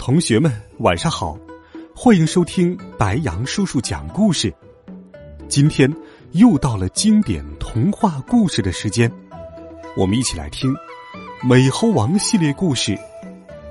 同学们，晚上好！欢迎收听白羊叔叔讲故事。今天又到了经典童话故事的时间，我们一起来听《美猴王》系列故事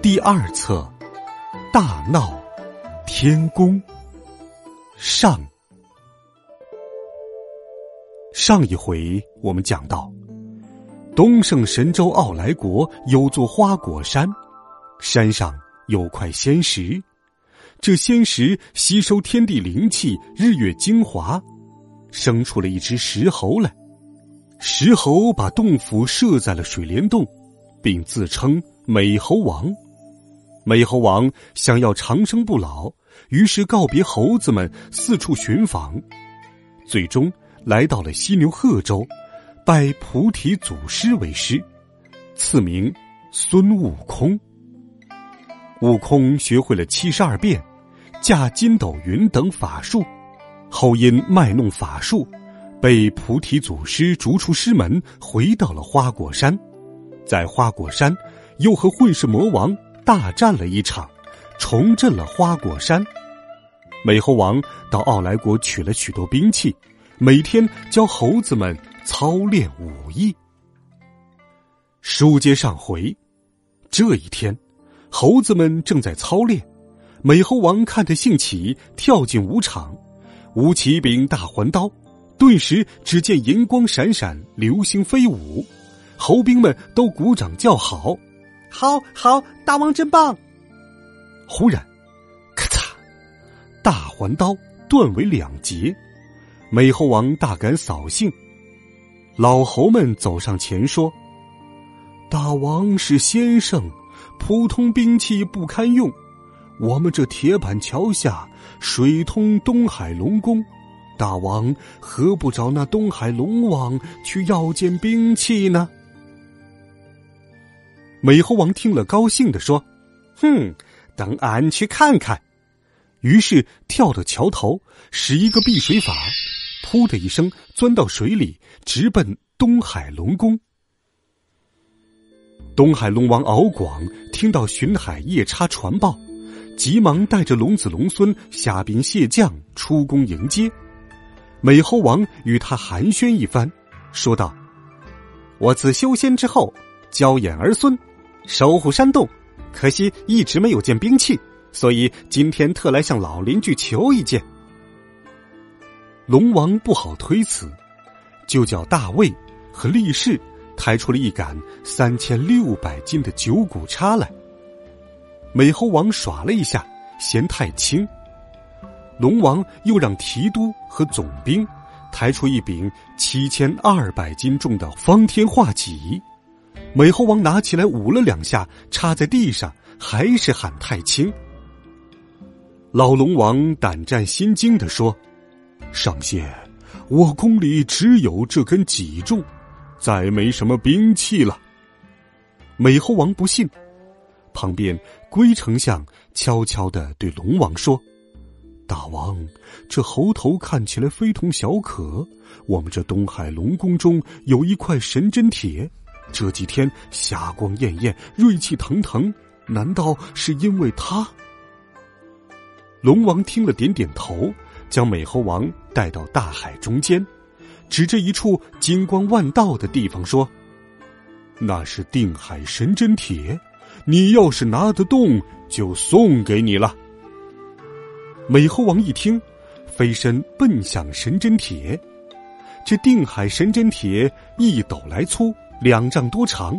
第二册《大闹天宫》上。上一回我们讲到，东胜神州傲来国有座花果山。山上有块仙石，这仙石吸收天地灵气、日月精华，生出了一只石猴来。石猴把洞府设在了水帘洞，并自称美猴王。美猴王想要长生不老，于是告别猴子们，四处寻访，最终来到了犀牛贺州，拜菩提祖师为师，赐名孙悟空。悟空学会了七十二变、驾筋斗云等法术，后因卖弄法术，被菩提祖师逐出师门，回到了花果山。在花果山，又和混世魔王大战了一场，重振了花果山。美猴王到傲来国取了许多兵器，每天教猴子们操练武艺。书接上回，这一天。猴子们正在操练，美猴王看着兴起，跳进武场，舞起柄大环刀，顿时只见银光闪闪，流星飞舞，猴兵们都鼓掌叫好，好，好，大王真棒！忽然，咔嚓，大环刀断为两截，美猴王大感扫兴，老猴们走上前说：“大王是先生。”普通兵器不堪用，我们这铁板桥下水通东海龙宫，大王何不找那东海龙王去要件兵器呢？美猴王听了，高兴的说：“哼，等俺去看看。”于是跳到桥头，使一个避水法，噗的一声钻到水里，直奔东海龙宫。东海龙王敖广听到巡海夜叉传报，急忙带着龙子龙孙下兵蟹将出宫迎接。美猴王与他寒暄一番，说道：“我自修仙之后，娇眼儿孙，守护山洞，可惜一直没有见兵器，所以今天特来向老邻居求一件。”龙王不好推辞，就叫大卫和力士。抬出了一杆三千六百斤的九股叉来，美猴王耍了一下，嫌太轻。龙王又让提督和总兵抬出一柄七千二百斤重的方天画戟，美猴王拿起来舞了两下，插在地上，还是喊太轻。老龙王胆战心惊的说：“上仙，我宫里只有这根戟重。”再没什么兵器了。美猴王不信，旁边龟丞相悄悄的对龙王说：“大王，这猴头看起来非同小可。我们这东海龙宫中有一块神针铁，这几天霞光艳艳，锐气腾腾，难道是因为它？”龙王听了，点点头，将美猴王带到大海中间。指着一处金光万道的地方说：“那是定海神针铁，你要是拿得动，就送给你了。”美猴王一听，飞身奔向神针铁。这定海神针铁一斗来粗，两丈多长。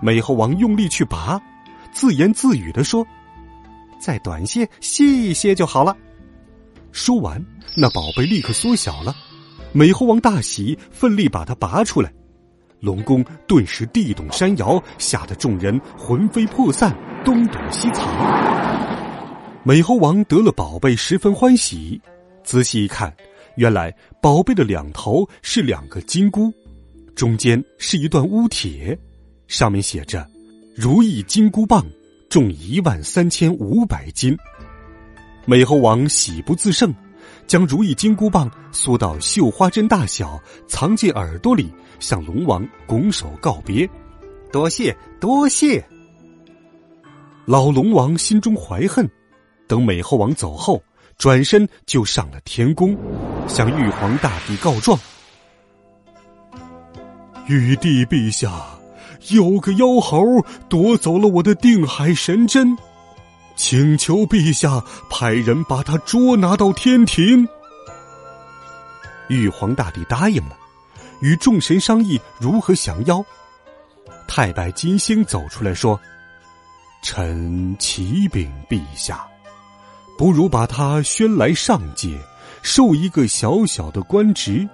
美猴王用力去拔，自言自语的说：“再短些、细一些就好了。”说完，那宝贝立刻缩小了。美猴王大喜，奋力把它拔出来，龙宫顿时地动山摇，吓得众人魂飞魄散，东躲西藏。美猴王得了宝贝，十分欢喜。仔细一看，原来宝贝的两头是两个金箍，中间是一段乌铁，上面写着“如意金箍棒，重一万三千五百斤”。美猴王喜不自胜，将如意金箍棒缩到绣花针大小，藏进耳朵里，向龙王拱手告别：“多谢，多谢。”老龙王心中怀恨。等美猴王走后，转身就上了天宫，向玉皇大帝告状：“玉帝陛下，有个妖猴夺走了我的定海神针，请求陛下派人把他捉拿到天庭。”玉皇大帝答应了，与众神商议如何降妖。太白金星走出来说：“臣启禀陛下。”不如把他宣来上界，授一个小小的官职，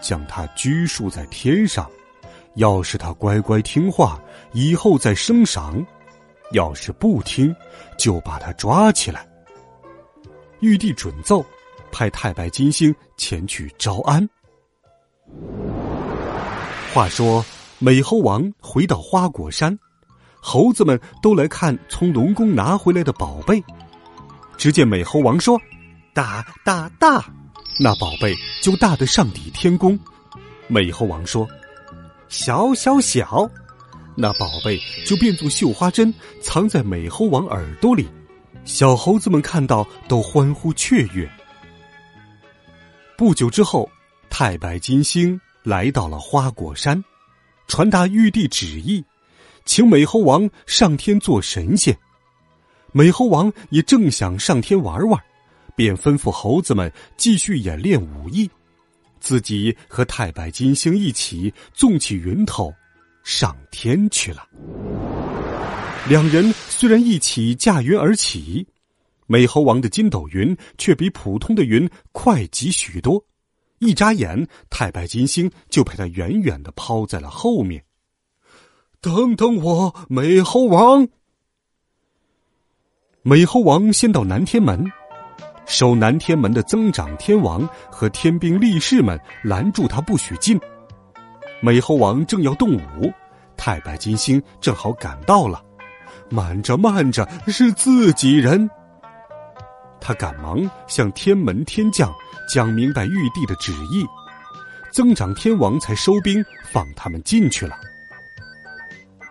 将他拘束在天上。要是他乖乖听话，以后再升赏；要是不听，就把他抓起来。玉帝准奏，派太白金星前去招安。话说，美猴王回到花果山，猴子们都来看从龙宫拿回来的宝贝。只见美猴王说：“大大大，那宝贝就大的上抵天宫。”美猴王说：“小小小，那宝贝就变作绣花针，藏在美猴王耳朵里。”小猴子们看到都欢呼雀跃。不久之后，太白金星来到了花果山，传达玉帝旨意，请美猴王上天做神仙。美猴王也正想上天玩玩，便吩咐猴子们继续演练武艺，自己和太白金星一起纵起云头上天去了。两人虽然一起驾云而起，美猴王的筋斗云却比普通的云快极许多，一眨眼，太白金星就被他远远的抛在了后面。等等我，美猴王！美猴王先到南天门，守南天门的增长天王和天兵力士们拦住他，不许进。美猴王正要动武，太白金星正好赶到了。慢着，慢着，是自己人。他赶忙向天门天将讲明白玉帝的旨意，增长天王才收兵放他们进去了。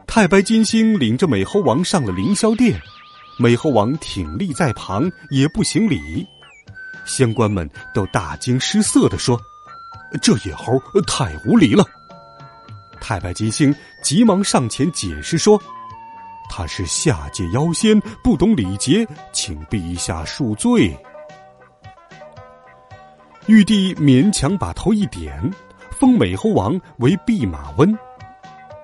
太白金星领着美猴王上了凌霄殿。美猴王挺立在旁，也不行礼。仙官们都大惊失色的说：“这野猴太无礼了。”太白金星急忙上前解释说：“他是下界妖仙，不懂礼节，请陛下恕罪。”玉帝勉强把头一点，封美猴王为弼马温。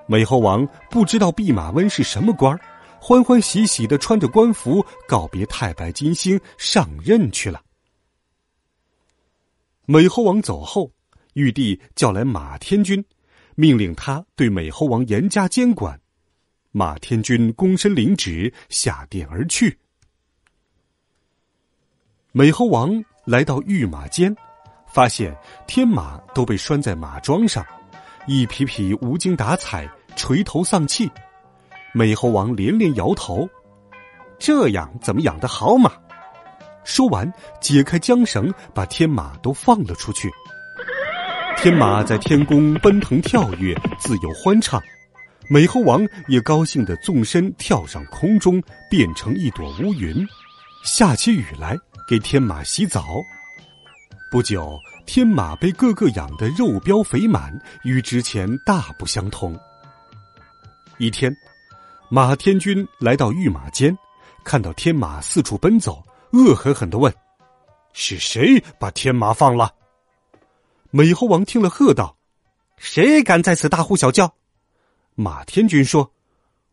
美猴王不知道弼马温是什么官儿。欢欢喜喜的穿着官服告别太白金星上任去了。美猴王走后，玉帝叫来马天君，命令他对美猴王严加监管。马天君躬身领旨，下殿而去。美猴王来到御马监，发现天马都被拴在马桩上，一匹匹无精打采，垂头丧气。美猴王连连摇头，这样怎么养得好马？说完，解开缰绳，把天马都放了出去。天马在天宫奔腾跳跃，自由欢畅。美猴王也高兴的纵身跳上空中，变成一朵乌云，下起雨来，给天马洗澡。不久，天马被个个养的肉膘肥满，与之前大不相同。一天。马天君来到御马监，看到天马四处奔走，恶狠狠的问：“是谁把天马放了？”美猴王听了，喝道：“谁敢在此大呼小叫？”马天君说：“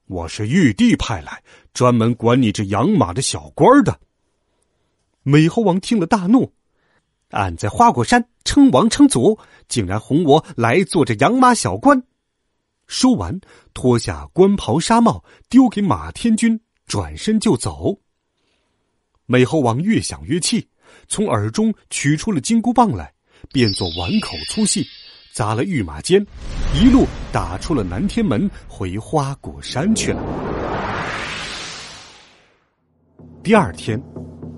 我是玉帝派来，专门管你这养马的小官的。”美猴王听了，大怒：“俺在花果山称王称祖，竟然哄我来做这养马小官！”说完，脱下官袍纱帽，丢给马天君，转身就走。美猴王越想越气，从耳中取出了金箍棒来，变作碗口粗细，砸了御马监，一路打出了南天门，回花果山去了。第二天，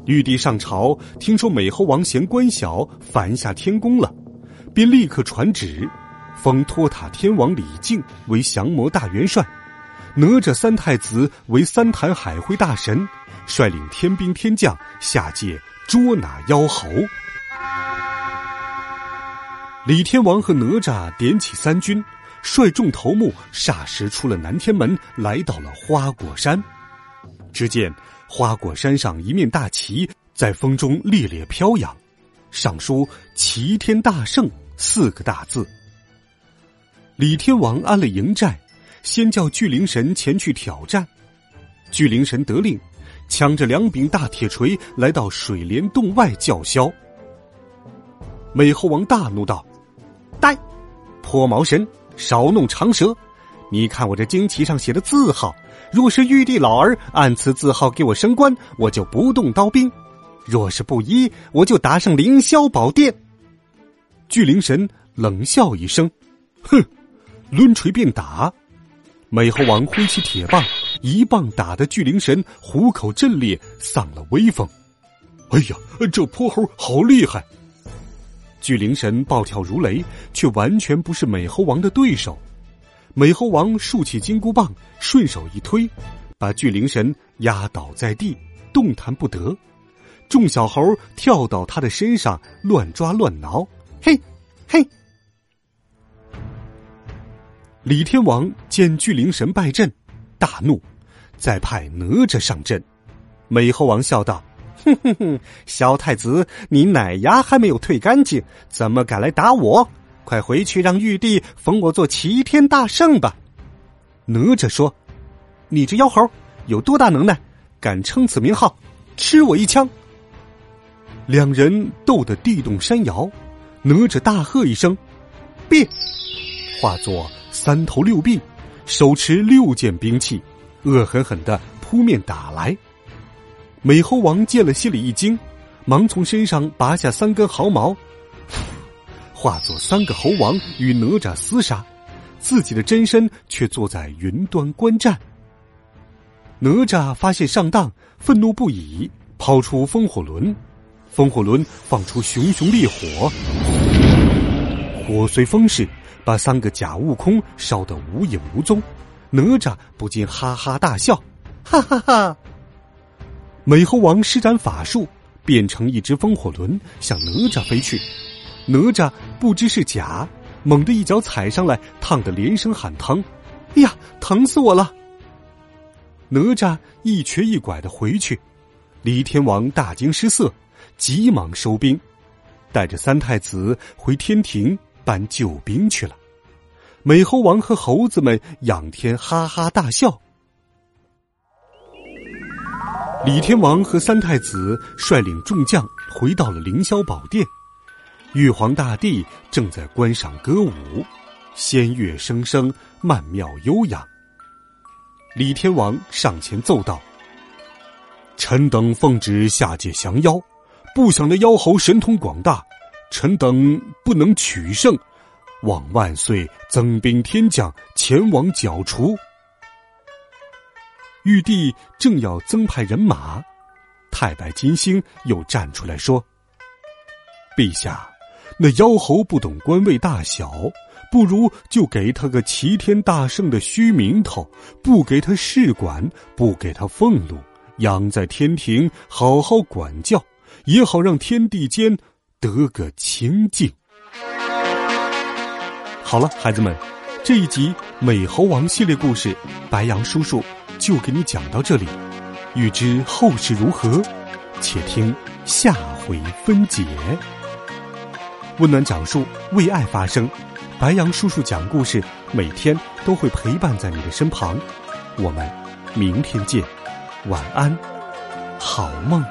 玉帝上朝，听说美猴王嫌官小，反下天宫了，便立刻传旨，封托塔天王李靖为降魔大元帅，哪吒三太子为三坛海会大神。率领天兵天将下界捉拿妖猴。李天王和哪吒点起三军，率众头目霎时出了南天门，来到了花果山。只见花果山上一面大旗在风中猎猎飘扬，上书“齐天大圣”四个大字。李天王安了营寨，先叫巨灵神前去挑战。巨灵神得令。抢着两柄大铁锤来到水帘洞外叫嚣。美猴王大怒道：“，泼毛神，少弄长舌！你看我这旌旗上写的字号，若是玉帝老儿按此字号给我升官，我就不动刀兵；若是不依，我就打上凌霄宝殿。”巨灵神冷笑一声：“哼，抡锤便打。”美猴王挥起铁棒。一棒打得巨灵神虎口震裂，丧了威风。哎呀，这泼猴好厉害！巨灵神暴跳如雷，却完全不是美猴王的对手。美猴王竖起金箍棒，顺手一推，把巨灵神压倒在地，动弹不得。众小猴跳到他的身上，乱抓乱挠。嘿，嘿！李天王见巨灵神败阵。大怒，再派哪吒上阵。美猴王笑道：“哼哼哼，小太子，你奶牙还没有退干净，怎么敢来打我？快回去让玉帝封我做齐天大圣吧！”哪吒说：“你这妖猴有多大能耐，敢称此名号？吃我一枪！”两人斗得地动山摇，哪吒大喝一声：“变！”化作三头六臂。手持六件兵器，恶狠狠的扑面打来。美猴王见了，心里一惊，忙从身上拔下三根毫毛，化作三个猴王与哪吒厮杀，自己的真身却坐在云端观战。哪吒发现上当，愤怒不已，抛出风火轮，风火轮放出熊熊烈火，火随风势。把三个假悟空烧得无影无踪，哪吒不禁哈哈大笑，哈哈哈！美猴王施展法术，变成一只风火轮向哪吒飞去。哪吒不知是假，猛地一脚踩上来，烫得连声喊疼。哎呀，疼死我了！哪吒一瘸一拐的回去，李天王大惊失色，急忙收兵，带着三太子回天庭。搬救兵去了，美猴王和猴子们仰天哈哈大笑。李天王和三太子率领众将回到了凌霄宝殿，玉皇大帝正在观赏歌舞，仙乐声声，曼妙悠扬。李天王上前奏道：“臣等奉旨下界降妖，不想那妖猴神通广大。”臣等不能取胜，望万岁增兵天将前往剿除。玉帝正要增派人马，太白金星又站出来说：“陛下，那妖猴不懂官位大小，不如就给他个齐天大圣的虚名头，不给他事管，不给他俸禄，养在天庭好好管教，也好让天地间。”得个清净。好了，孩子们，这一集《美猴王》系列故事，白羊叔叔就给你讲到这里。欲知后事如何，且听下回分解。温暖讲述，为爱发声。白杨叔叔讲故事，每天都会陪伴在你的身旁。我们明天见，晚安，好梦。